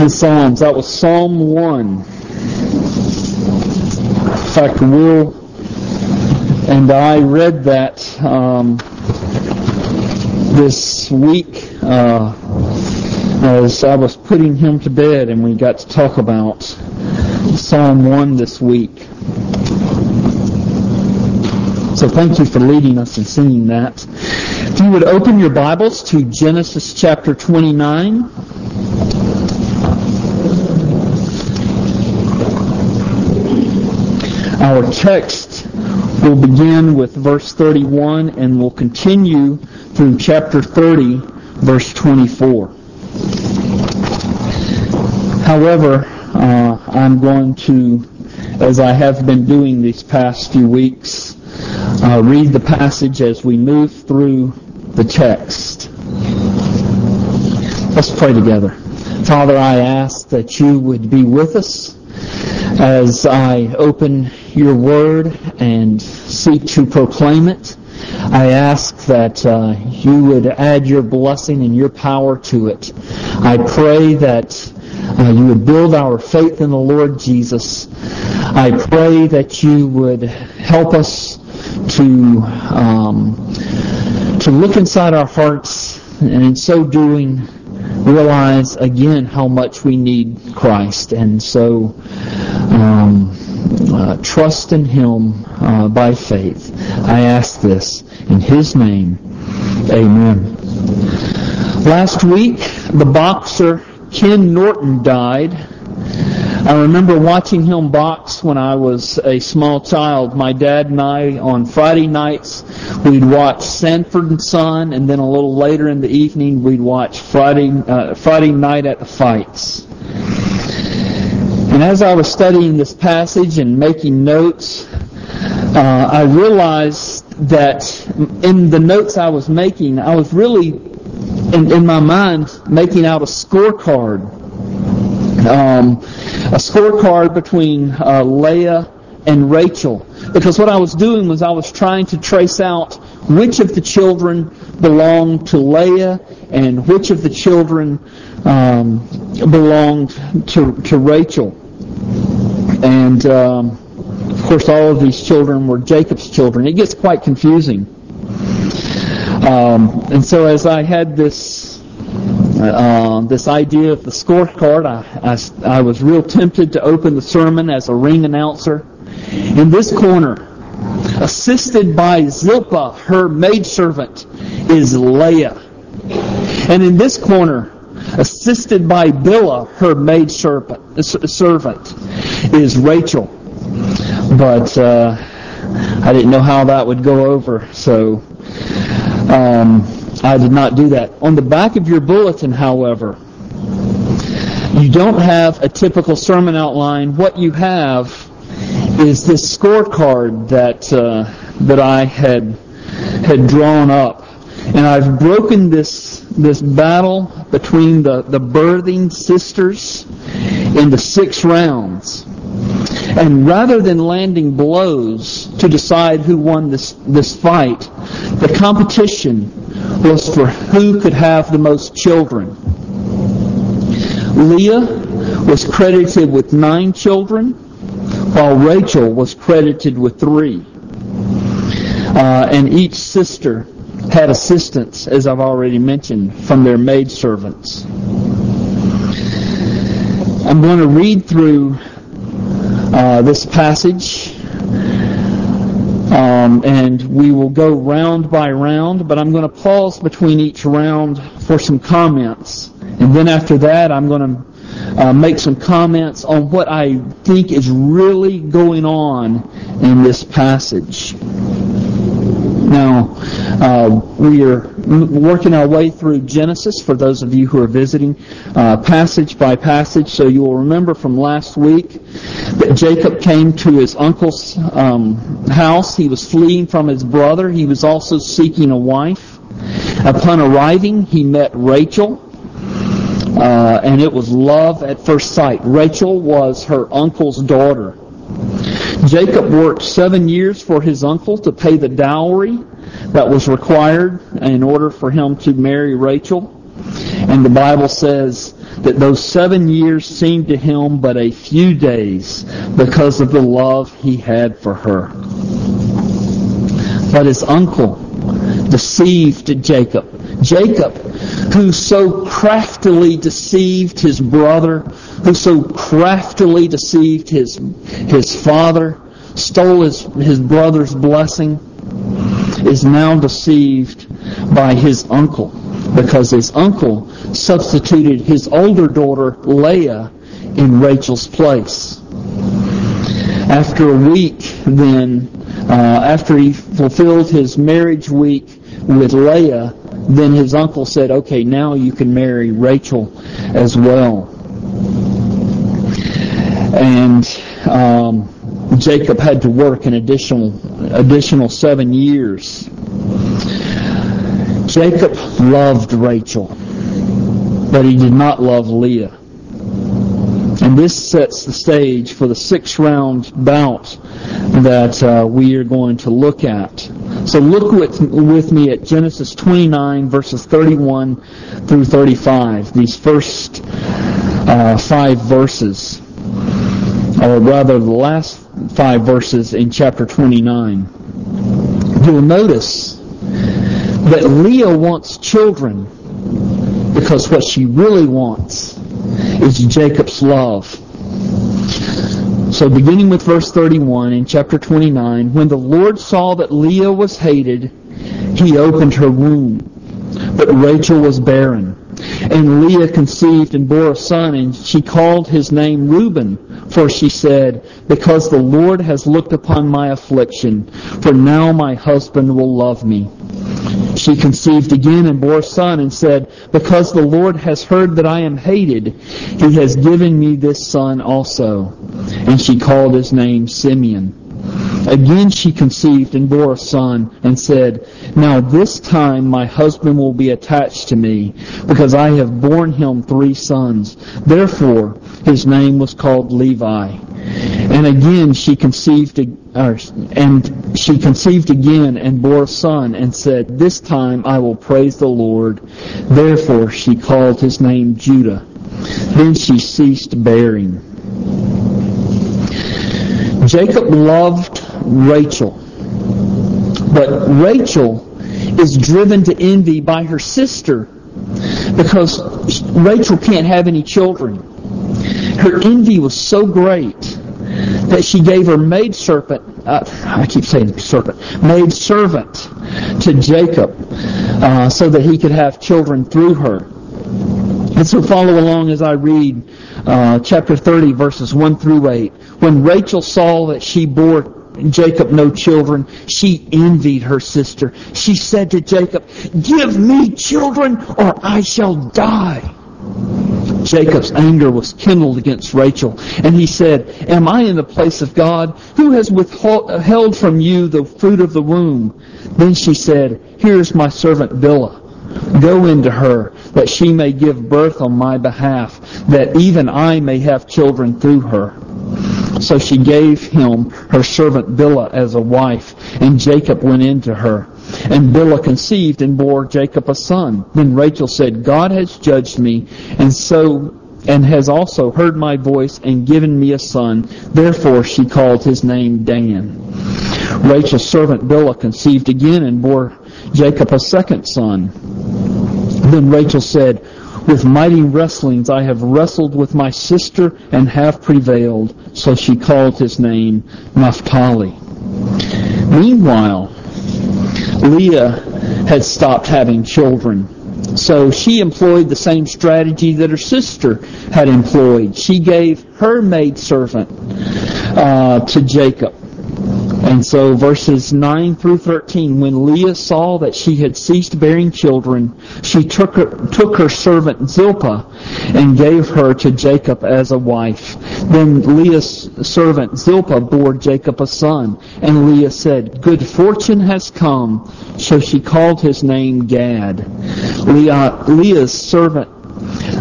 in Psalms. That was Psalm 1. In fact, Will and I read that um, this week uh, as I was putting him to bed, and we got to talk about Psalm 1 this week. So thank you for leading us and singing that. If you would open your Bibles to Genesis chapter 29. Our text will begin with verse 31 and will continue through chapter 30, verse 24. However, uh, I'm going to, as I have been doing these past few weeks, uh, read the passage as we move through the text. Let's pray together. Father, I ask that you would be with us as I open your word and seek to proclaim it. I ask that uh, you would add your blessing and your power to it. I pray that uh, you would build our faith in the Lord Jesus. I pray that you would help us to um, to look inside our hearts and in so doing realize again how much we need Christ and so um, uh, trust in Him uh, by faith. I ask this in His name. Amen. Last week, the boxer Ken Norton died. I remember watching him box when I was a small child. My dad and I, on Friday nights, we'd watch Sanford and Son, and then a little later in the evening, we'd watch Friday uh, Friday Night at the Fights. And as I was studying this passage and making notes, uh, I realized that in the notes I was making, I was really, in, in my mind, making out a scorecard. Um, a scorecard between uh, Leah and Rachel. Because what I was doing was I was trying to trace out which of the children belonged to Leah and which of the children um, belonged to, to Rachel. And um, of course, all of these children were Jacob's children. It gets quite confusing. Um, and so, as I had this uh, this idea of the scorecard, I, I, I was real tempted to open the sermon as a ring announcer. In this corner, assisted by Zilpah, her maidservant, is Leah. And in this corner, assisted by Bilhah, her maidservant, servant, is Rachel. But uh, I didn't know how that would go over, so um, I did not do that. On the back of your bulletin, however, you don't have a typical sermon outline. What you have is this scorecard that uh, that I had had drawn up, and I've broken this this battle between the the birthing sisters into six rounds. And rather than landing blows to decide who won this, this fight, the competition was for who could have the most children. Leah was credited with nine children, while Rachel was credited with three. Uh, and each sister had assistants, as I've already mentioned, from their maidservants. I'm going to read through uh, this passage, um, and we will go round by round, but I'm going to pause between each round for some comments. And then after that, I'm going to uh, make some comments on what I think is really going on in this passage. Now, uh, we are working our way through Genesis for those of you who are visiting, uh, passage by passage. So you will remember from last week that Jacob came to his uncle's um, house. He was fleeing from his brother. He was also seeking a wife. Upon arriving, he met Rachel. Uh, and it was love at first sight. Rachel was her uncle's daughter. Jacob worked seven years for his uncle to pay the dowry that was required in order for him to marry Rachel. And the Bible says that those seven years seemed to him but a few days because of the love he had for her. But his uncle deceived Jacob. Jacob, who so craftily deceived his brother, who so craftily deceived his, his father, stole his, his brother's blessing, is now deceived by his uncle because his uncle substituted his older daughter Leah in Rachel's place. After a week, then, uh, after he fulfilled his marriage week with Leah, then his uncle said, okay, now you can marry Rachel as well. And um, Jacob had to work an additional additional seven years. Jacob loved Rachel, but he did not love Leah. And this sets the stage for the six round bout that uh, we are going to look at. So look with, with me at Genesis 29 verses 31 through 35. These first uh, five verses, or rather the last five verses in chapter 29. You'll notice that Leah wants children because what she really wants is Jacob's love. So beginning with verse 31 in chapter 29, when the Lord saw that Leah was hated, he opened her womb. But Rachel was barren. And Leah conceived and bore a son, and she called his name Reuben, for she said, Because the Lord has looked upon my affliction, for now my husband will love me. She conceived again and bore a son and said, Because the Lord has heard that I am hated, he has given me this son also. And she called his name Simeon. Again she conceived and bore a son and said, Now this time my husband will be attached to me, because I have borne him three sons. Therefore his name was called Levi. And again she conceived, and she conceived again and bore a son and said, This time I will praise the Lord. Therefore she called his name Judah. Then she ceased bearing. Jacob loved Rachel. But Rachel is driven to envy by her sister because Rachel can't have any children. Her envy was so great that she gave her maid serpent, uh, I keep saying serpent, maid servant to Jacob uh, so that he could have children through her. And so follow along as I read uh, chapter 30, verses 1 through 8. When Rachel saw that she bore Jacob no children, she envied her sister. She said to Jacob, Give me children or I shall die. Jacob's anger was kindled against Rachel, and he said, Am I in the place of God? Who has withheld from you the fruit of the womb? Then she said, Here is my servant Bilhah. Go into her, that she may give birth on my behalf, that even I may have children through her. So she gave him her servant Bilhah as a wife, and Jacob went into her. And Bilhah conceived and bore Jacob a son. Then Rachel said, God has judged me, and so and has also heard my voice and given me a son. Therefore she called his name Dan. Rachel's servant Bilhah conceived again and bore Jacob a second son. Then Rachel said, with mighty wrestlings I have wrestled with my sister and have prevailed. So she called his name Naphtali. Meanwhile, Leah had stopped having children. So she employed the same strategy that her sister had employed. She gave her maidservant uh, to Jacob. And so verses 9 through 13, when Leah saw that she had ceased bearing children, she took her, took her servant Zilpah and gave her to Jacob as a wife. Then Leah's servant Zilpah bore Jacob a son, and Leah said, Good fortune has come. So she called his name Gad. Leah, Leah's servant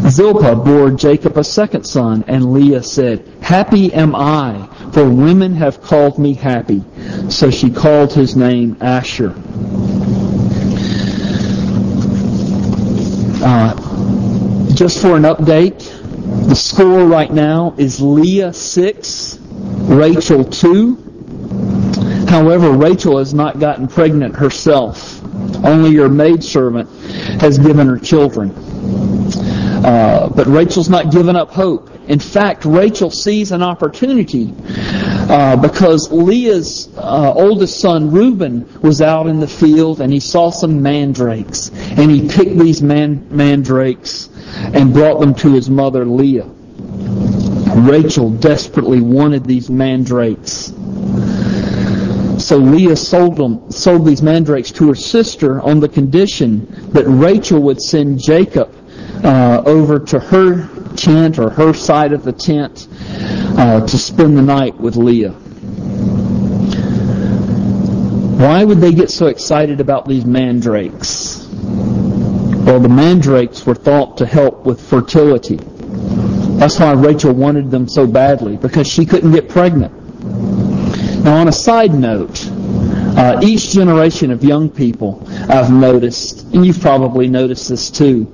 Zilpah bore Jacob a second son, and Leah said, Happy am I, for women have called me happy. So she called his name Asher. Uh, just for an update, the score right now is Leah 6, Rachel 2. However, Rachel has not gotten pregnant herself. Only your maidservant has given her children. Uh, but Rachel's not given up hope. In fact, Rachel sees an opportunity uh, because Leah's uh, oldest son, Reuben, was out in the field and he saw some mandrakes. And he picked these man- mandrakes and brought them to his mother, Leah. Rachel desperately wanted these mandrakes. So Leah sold them, sold these mandrakes to her sister on the condition that Rachel would send Jacob uh, over to her tent or her side of the tent uh, to spend the night with Leah. Why would they get so excited about these mandrakes? Well, the mandrakes were thought to help with fertility. That's why Rachel wanted them so badly, because she couldn't get pregnant. Now, on a side note, uh, each generation of young people I've noticed, and you've probably noticed this too,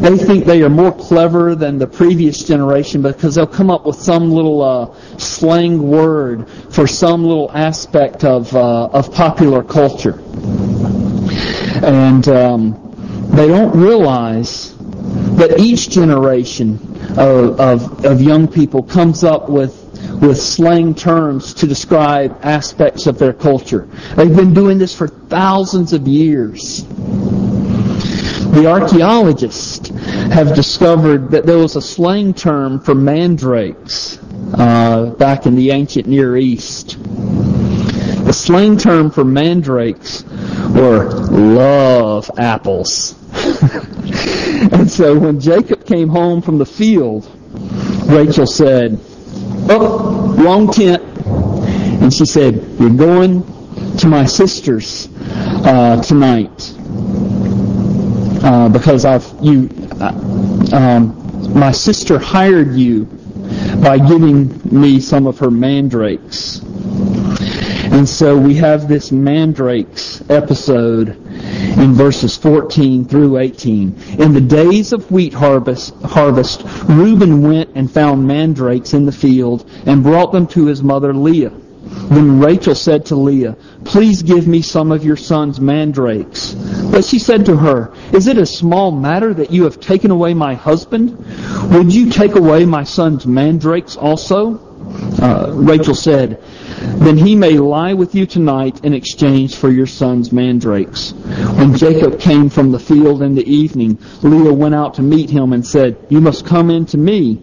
they think they are more clever than the previous generation because they'll come up with some little uh, slang word for some little aspect of uh, of popular culture, and um, they don't realize that each generation of, of, of young people comes up with with slang terms to describe aspects of their culture. They've been doing this for thousands of years. The archaeologists have discovered that there was a slang term for mandrakes uh, back in the ancient Near East. The slang term for mandrakes were love apples. and so when Jacob came home from the field, Rachel said, Oh, wrong tent. And she said, You're going to my sister's uh, tonight uh, because I've you. Uh, um, my sister hired you by giving me some of her mandrakes. And so we have this mandrakes episode in verses 14 through 18. In the days of wheat harvest, harvest, Reuben went and found mandrakes in the field and brought them to his mother Leah. Then Rachel said to Leah, Please give me some of your son's mandrakes. But she said to her, Is it a small matter that you have taken away my husband? Would you take away my son's mandrakes also? Uh, Rachel said, Then he may lie with you tonight in exchange for your son's mandrakes. When Jacob came from the field in the evening, Leah went out to meet him and said, You must come in to me,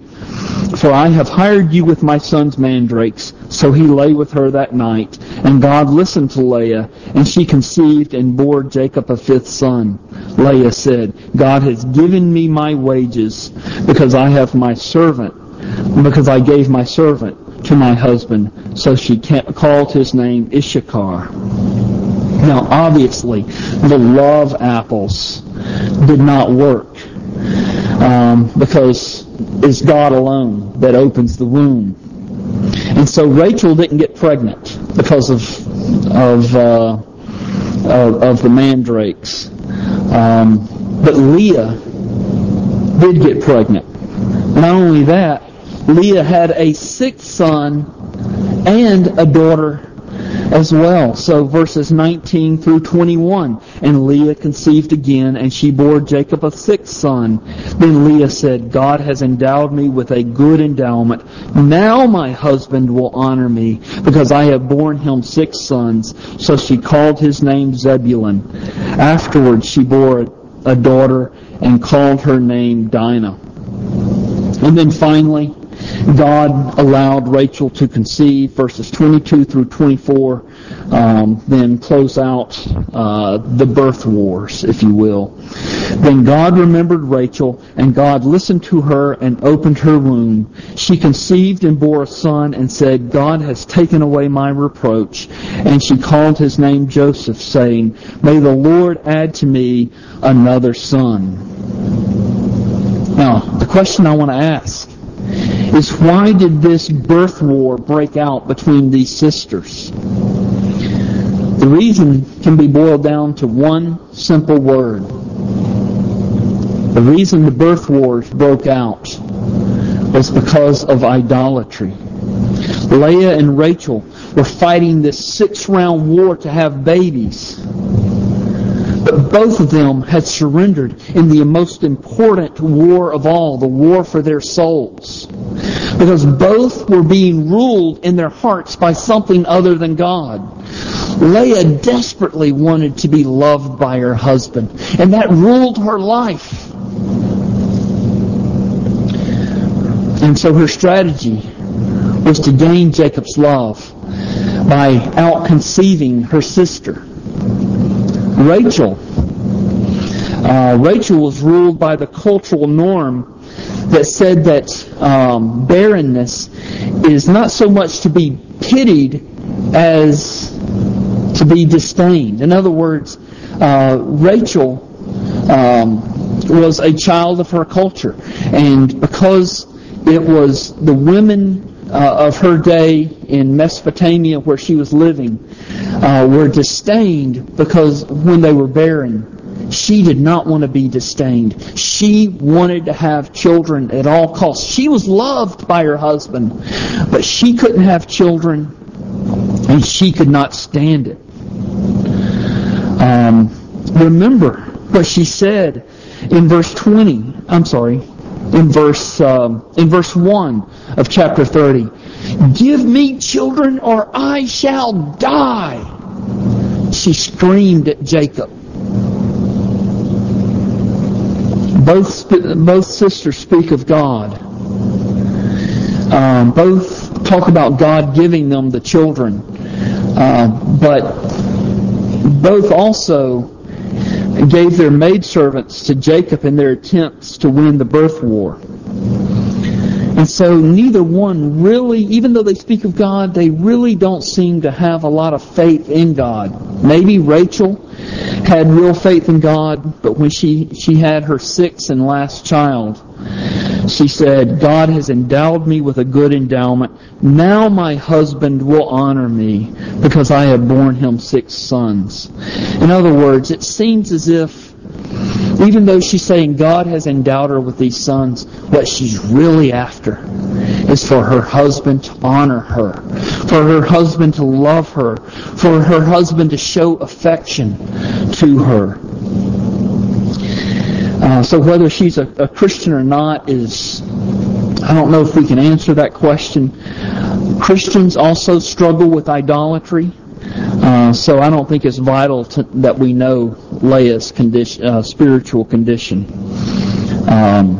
for I have hired you with my son's mandrakes. So he lay with her that night. And God listened to Leah, and she conceived and bore Jacob a fifth son. Leah said, God has given me my wages because I have my servant, because I gave my servant to my husband. So she called his name Issachar. Now, obviously, the love apples did not work um, because it's God alone that opens the womb. And so Rachel didn't get pregnant because of of uh, of, of, the mandrakes, um, but Leah did get pregnant. Not only that, Leah had a sixth son and a daughter as well. So verses 19 through 21. And Leah conceived again, and she bore Jacob a sixth son. Then Leah said, God has endowed me with a good endowment. Now my husband will honor me, because I have borne him six sons. So she called his name Zebulun. Afterwards she bore a daughter and called her name Dinah. And then finally, God allowed Rachel to conceive, verses 22 through 24, um, then close out uh, the birth wars, if you will. Then God remembered Rachel, and God listened to her and opened her womb. She conceived and bore a son and said, God has taken away my reproach. And she called his name Joseph, saying, May the Lord add to me another son. Now, the question I want to ask is why did this birth war break out between these sisters? The reason can be boiled down to one simple word. The reason the birth wars broke out was because of idolatry. Leah and Rachel were fighting this six round war to have babies. But both of them had surrendered in the most important war of all, the war for their souls. Because both were being ruled in their hearts by something other than God. Leah desperately wanted to be loved by her husband, and that ruled her life. And so her strategy was to gain Jacob's love by out conceiving her sister. Rachel. Uh, Rachel was ruled by the cultural norm that said that um, barrenness is not so much to be pitied as to be disdained. In other words, uh, Rachel um, was a child of her culture, and because it was the women uh, of her day in Mesopotamia where she was living uh, were disdained because when they were barren, she did not want to be disdained. She wanted to have children at all costs. She was loved by her husband, but she couldn't have children and she could not stand it. Um, remember what she said in verse 20. I'm sorry, in verse um, in verse 1 of chapter 30. Give me children or I shall die. She screamed at Jacob. Both, both sisters speak of God. Um, both talk about God giving them the children. Uh, but both also gave their maidservants to Jacob in their attempts to win the birth war. And so neither one really, even though they speak of God, they really don't seem to have a lot of faith in God. Maybe Rachel had real faith in God, but when she, she had her sixth and last child, she said, God has endowed me with a good endowment. Now my husband will honor me because I have borne him six sons. In other words, it seems as if even though she's saying God has endowed her with these sons, what she's really after is for her husband to honor her, for her husband to love her, for her husband to show affection to her. Uh, so whether she's a, a Christian or not is, I don't know if we can answer that question. Christians also struggle with idolatry. Uh, so I don't think it's vital to, that we know Leah's condition, uh, spiritual condition. Um,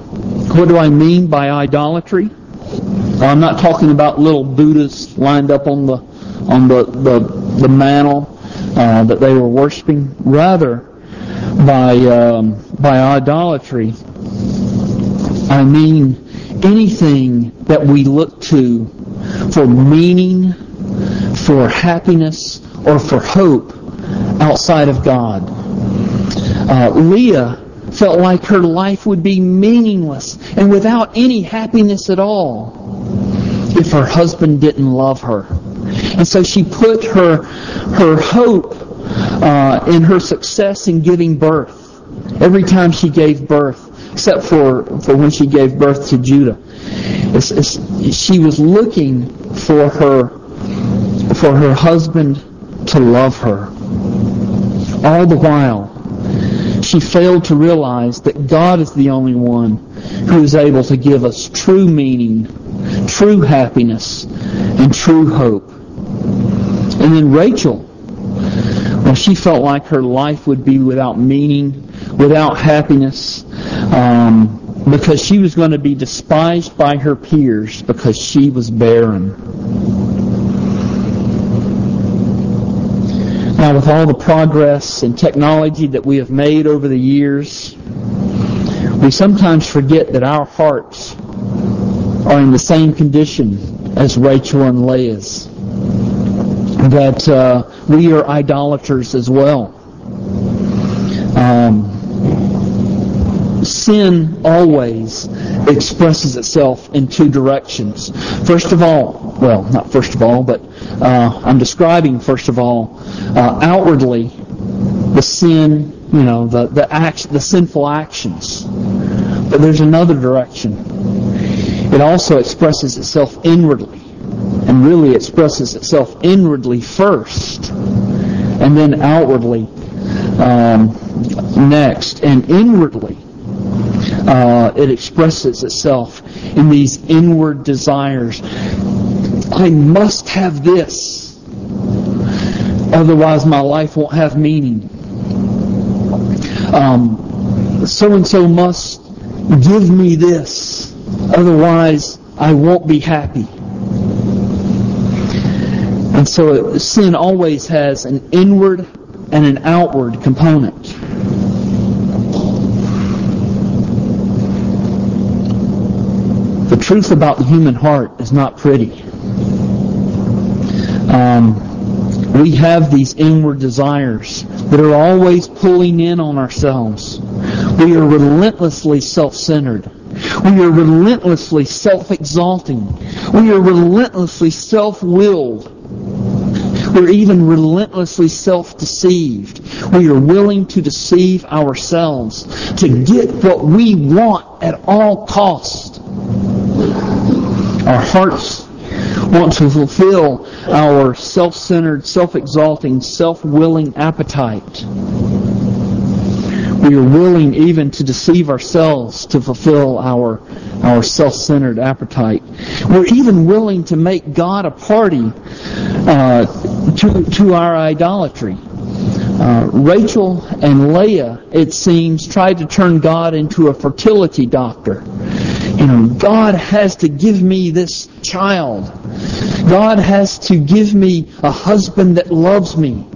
what do I mean by idolatry? I'm not talking about little Buddhas lined up on the on the the, the mantle uh, that they were worshiping. Rather, by um, by idolatry, I mean anything that we look to for meaning, for happiness, or for hope outside of God. Uh, Leah felt like her life would be meaningless and without any happiness at all if her husband didn't love her. And so she put her, her hope uh, in her success in giving birth. Every time she gave birth, except for, for when she gave birth to Judah. It's, it's, she was looking for her for her husband to love her. All the while, she failed to realize that God is the only one who is able to give us true meaning, true happiness, and true hope. And then Rachel, well, she felt like her life would be without meaning, without happiness, um, because she was going to be despised by her peers because she was barren. Now, with all the progress and technology that we have made over the years, we sometimes forget that our hearts are in the same condition as Rachel and Leah's. That uh, we are idolaters as well. Um, sin always expresses itself in two directions. First of all, well, not first of all, but uh, I'm describing first of all, uh, outwardly, the sin you know, the, the, act, the sinful actions. But there's another direction. It also expresses itself inwardly. And really expresses itself inwardly first. And then outwardly um, next. And inwardly, uh, it expresses itself in these inward desires. I must have this. Otherwise, my life won't have meaning. So and so must give me this. Otherwise, I won't be happy. And so sin always has an inward and an outward component. Truth about the human heart is not pretty. Um, we have these inward desires that are always pulling in on ourselves. We are relentlessly self-centered. We are relentlessly self-exalting. We are relentlessly self-willed. We're even relentlessly self-deceived. We are willing to deceive ourselves to get what we want at all cost. Our hearts want to fulfill our self-centered, self-exalting, self-willing appetite. We are willing even to deceive ourselves to fulfill our, our self-centered appetite. We're even willing to make God a party uh, to, to our idolatry. Uh, Rachel and Leah, it seems, tried to turn God into a fertility doctor. You know, God has to give me this child. God has to give me a husband that loves me.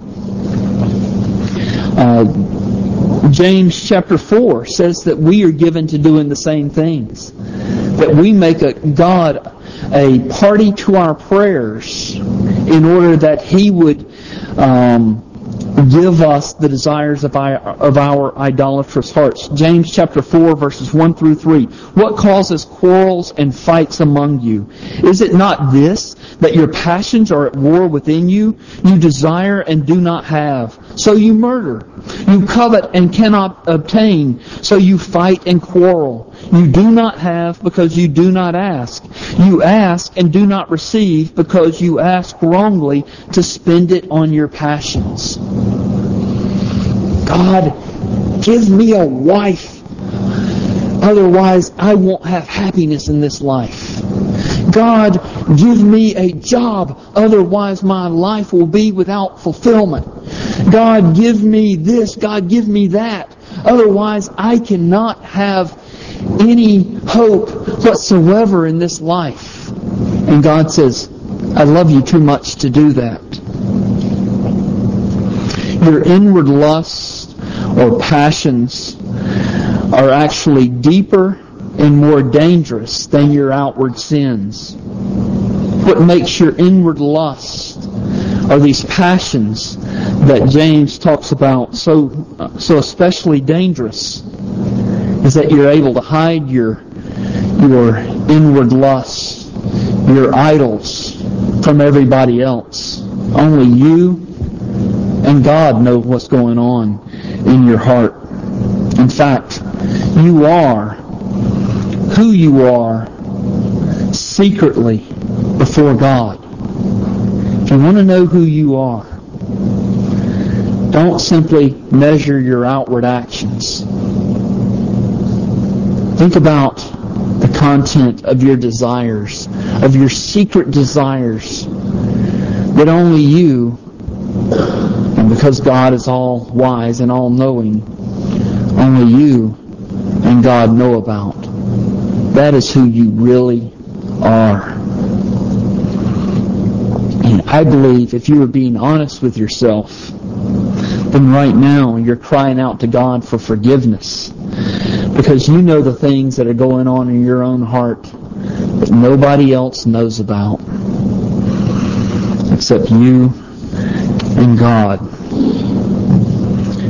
Uh, James chapter 4 says that we are given to doing the same things. That we make a God a party to our prayers in order that He would um, give us the desires of our, of our idolatrous hearts. James chapter 4 verses 1 through 3. What causes quarrels and fights among you? Is it not this, that your passions are at war within you? You desire and do not have, so you murder. You covet and cannot obtain, so you fight and quarrel. You do not have because you do not ask. You ask and do not receive because you ask wrongly to spend it on your passions. God, give me a wife. Otherwise, I won't have happiness in this life. God, give me a job. Otherwise, my life will be without fulfillment. God, give me this. God, give me that. Otherwise, I cannot have any hope whatsoever in this life. And God says, I love you too much to do that. Your inward lusts or passions are actually deeper and more dangerous than your outward sins. What makes your inward lust are these passions that James talks about so uh, so especially dangerous is that you're able to hide your your inward lusts, your idols from everybody else. Only you and God know what's going on in your heart. In fact, you are who you are secretly before God. If you want to know who you are, don't simply measure your outward actions. Think about the content of your desires, of your secret desires, that only you, and because God is all wise and all knowing, only you and God know about. That is who you really are. And I believe if you are being honest with yourself, then right now you're crying out to God for forgiveness because you know the things that are going on in your own heart that nobody else knows about except you and God.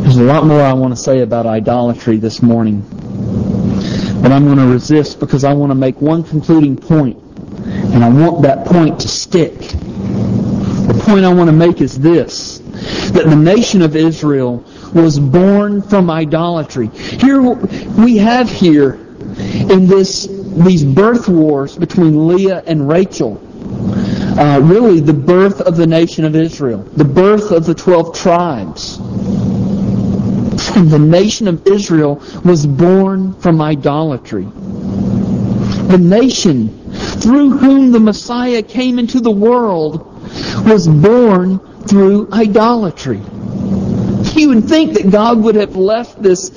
There's a lot more I want to say about idolatry this morning, but I'm going to resist because I want to make one concluding point, and I want that point to stick. The point I want to make is this, that the nation of Israel was born from idolatry. Here we have here in this these birth wars between Leah and Rachel. Uh, really, the birth of the nation of Israel, the birth of the twelve tribes. And the nation of Israel was born from idolatry. The nation through whom the Messiah came into the world was born through idolatry. You would think that God would have left this,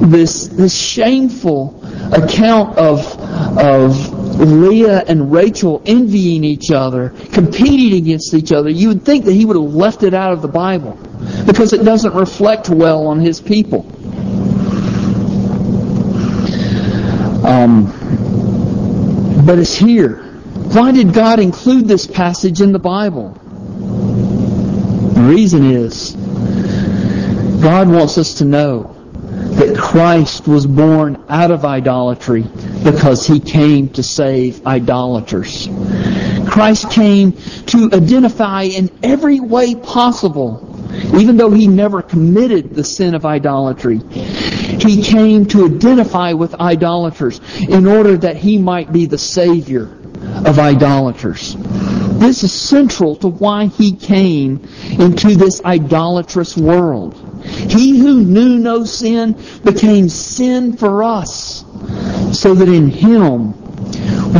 this, this shameful account of, of Leah and Rachel envying each other, competing against each other. You would think that he would have left it out of the Bible because it doesn't reflect well on his people. Um, but it's here. Why did God include this passage in the Bible? The reason is God wants us to know that Christ was born out of idolatry because he came to save idolaters. Christ came to identify in every way possible, even though he never committed the sin of idolatry. He came to identify with idolaters in order that he might be the Savior of idolaters. This is central to why he came into this idolatrous world. He who knew no sin became sin for us, so that in him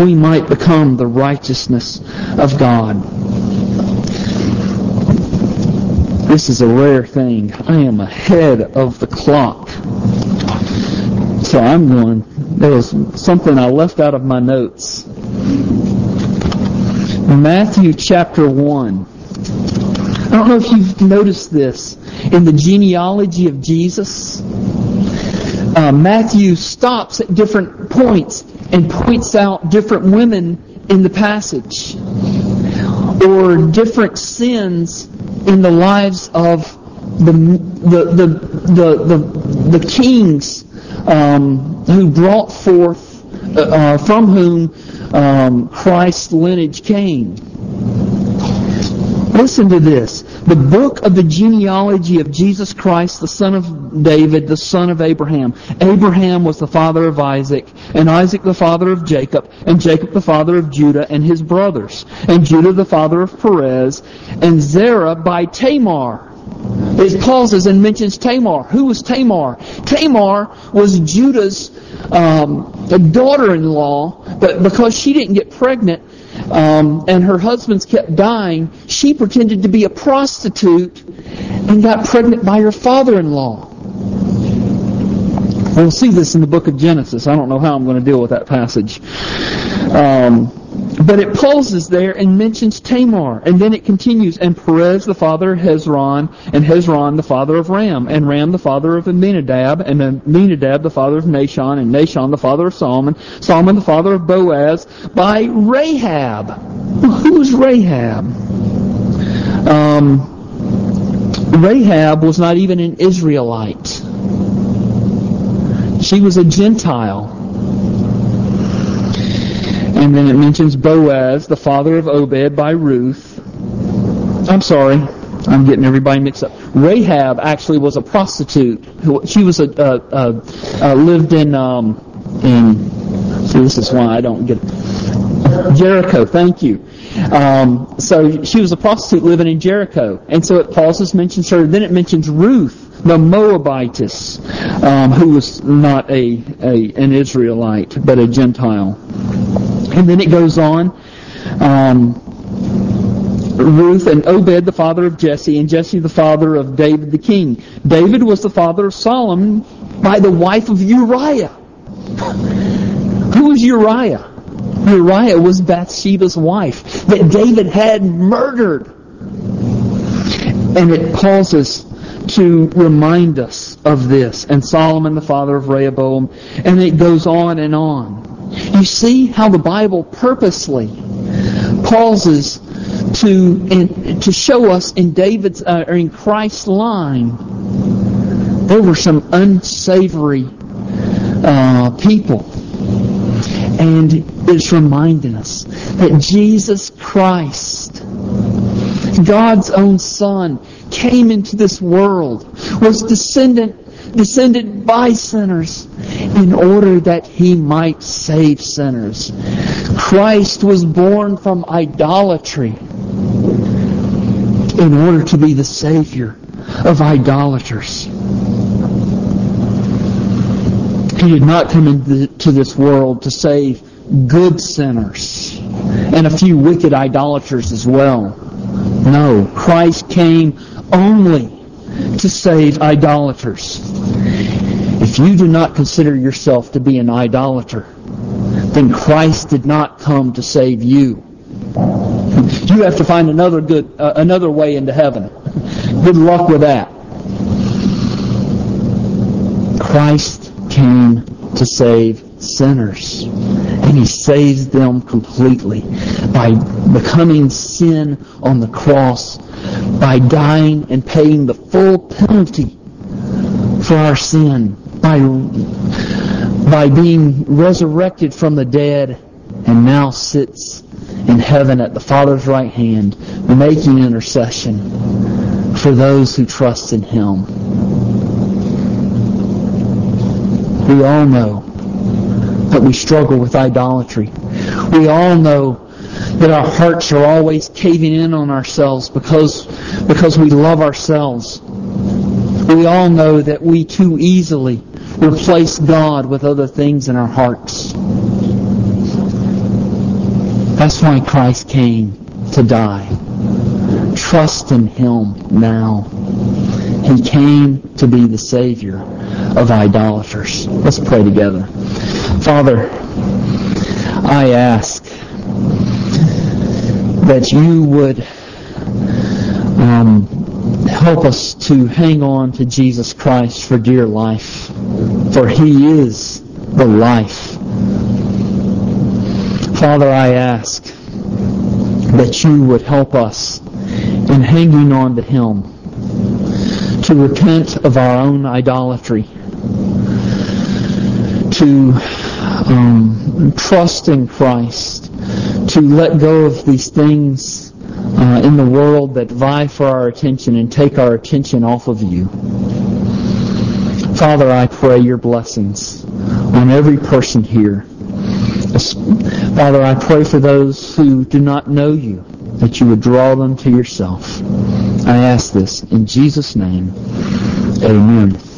we might become the righteousness of God. This is a rare thing. I am ahead of the clock. So I'm going, there was something I left out of my notes. Matthew chapter 1. I don't know if you've noticed this in the genealogy of Jesus. Uh, Matthew stops at different points and points out different women in the passage or different sins in the lives of the the the the, the, the kings um, who brought forth uh, uh, from whom um, Christ's lineage came. Listen to this. The book of the genealogy of Jesus Christ, the son of David, the son of Abraham. Abraham was the father of Isaac, and Isaac the father of Jacob, and Jacob the father of Judah and his brothers, and Judah the father of Perez, and Zerah by Tamar. It pauses and mentions Tamar. Who was Tamar? Tamar was Judah's um, daughter-in-law, but because she didn't get pregnant um, and her husbands kept dying, she pretended to be a prostitute and got pregnant by her father-in-law. We'll see this in the book of Genesis. I don't know how I'm going to deal with that passage. Um, but it pauses there and mentions Tamar. And then it continues, and Perez the father of Hezron, and Hezron the father of Ram, and Ram the father of Amminadab, and Amminadab the father of Nahshon, and Nahshon the father of Solomon, Solomon the father of Boaz, by Rahab. Who was Rahab? Um, Rahab was not even an Israelite. She was a Gentile. And then it mentions Boaz, the father of Obed, by Ruth. I'm sorry, I'm getting everybody mixed up. Rahab actually was a prostitute. She was a, lived in um, in. See, this is why I don't get Jericho. Thank you. Um, so she was a prostitute living in Jericho, and so it pauses, mentions her. Then it mentions Ruth, the Moabitess, um, who was not a, a an Israelite but a Gentile. And then it goes on. Um, Ruth and Obed, the father of Jesse, and Jesse, the father of David the king. David was the father of Solomon by the wife of Uriah. Who was Uriah? Uriah was Bathsheba's wife that David had murdered. And it pauses to remind us of this. And Solomon, the father of Rehoboam. And it goes on and on. You see how the Bible purposely pauses to in, to show us in David's uh, or in Christ's line there were some unsavory uh, people, and it's reminding us that Jesus Christ God's own Son came into this world, was descendant descended by sinners in order that he might save sinners. Christ was born from idolatry in order to be the Savior of idolaters. He did not come into this world to save good sinners and a few wicked idolaters as well. No, Christ came only to save idolaters. If you do not consider yourself to be an idolater, then Christ did not come to save you. You have to find another good, uh, another way into heaven. Good luck with that. Christ came to save sinners. And he saves them completely by becoming sin on the cross, by dying and paying the full penalty for our sin, by, by being resurrected from the dead and now sits in heaven at the Father's right hand, making intercession for those who trust in him. We all know that we struggle with idolatry. We all know that our hearts are always caving in on ourselves because, because we love ourselves. We all know that we too easily replace God with other things in our hearts. That's why Christ came to die. Trust in Him now. He came to be the Savior of idolaters. Let's pray together. Father, I ask that you would um, help us to hang on to Jesus Christ for dear life, for He is the life. Father, I ask that you would help us in hanging on to Him to repent of our own idolatry, to um, trust in Christ, to let go of these things uh, in the world that vie for our attention and take our attention off of you. Father, I pray your blessings on every person here. Father, I pray for those who do not know you, that you would draw them to yourself. I ask this in Jesus' name. Amen.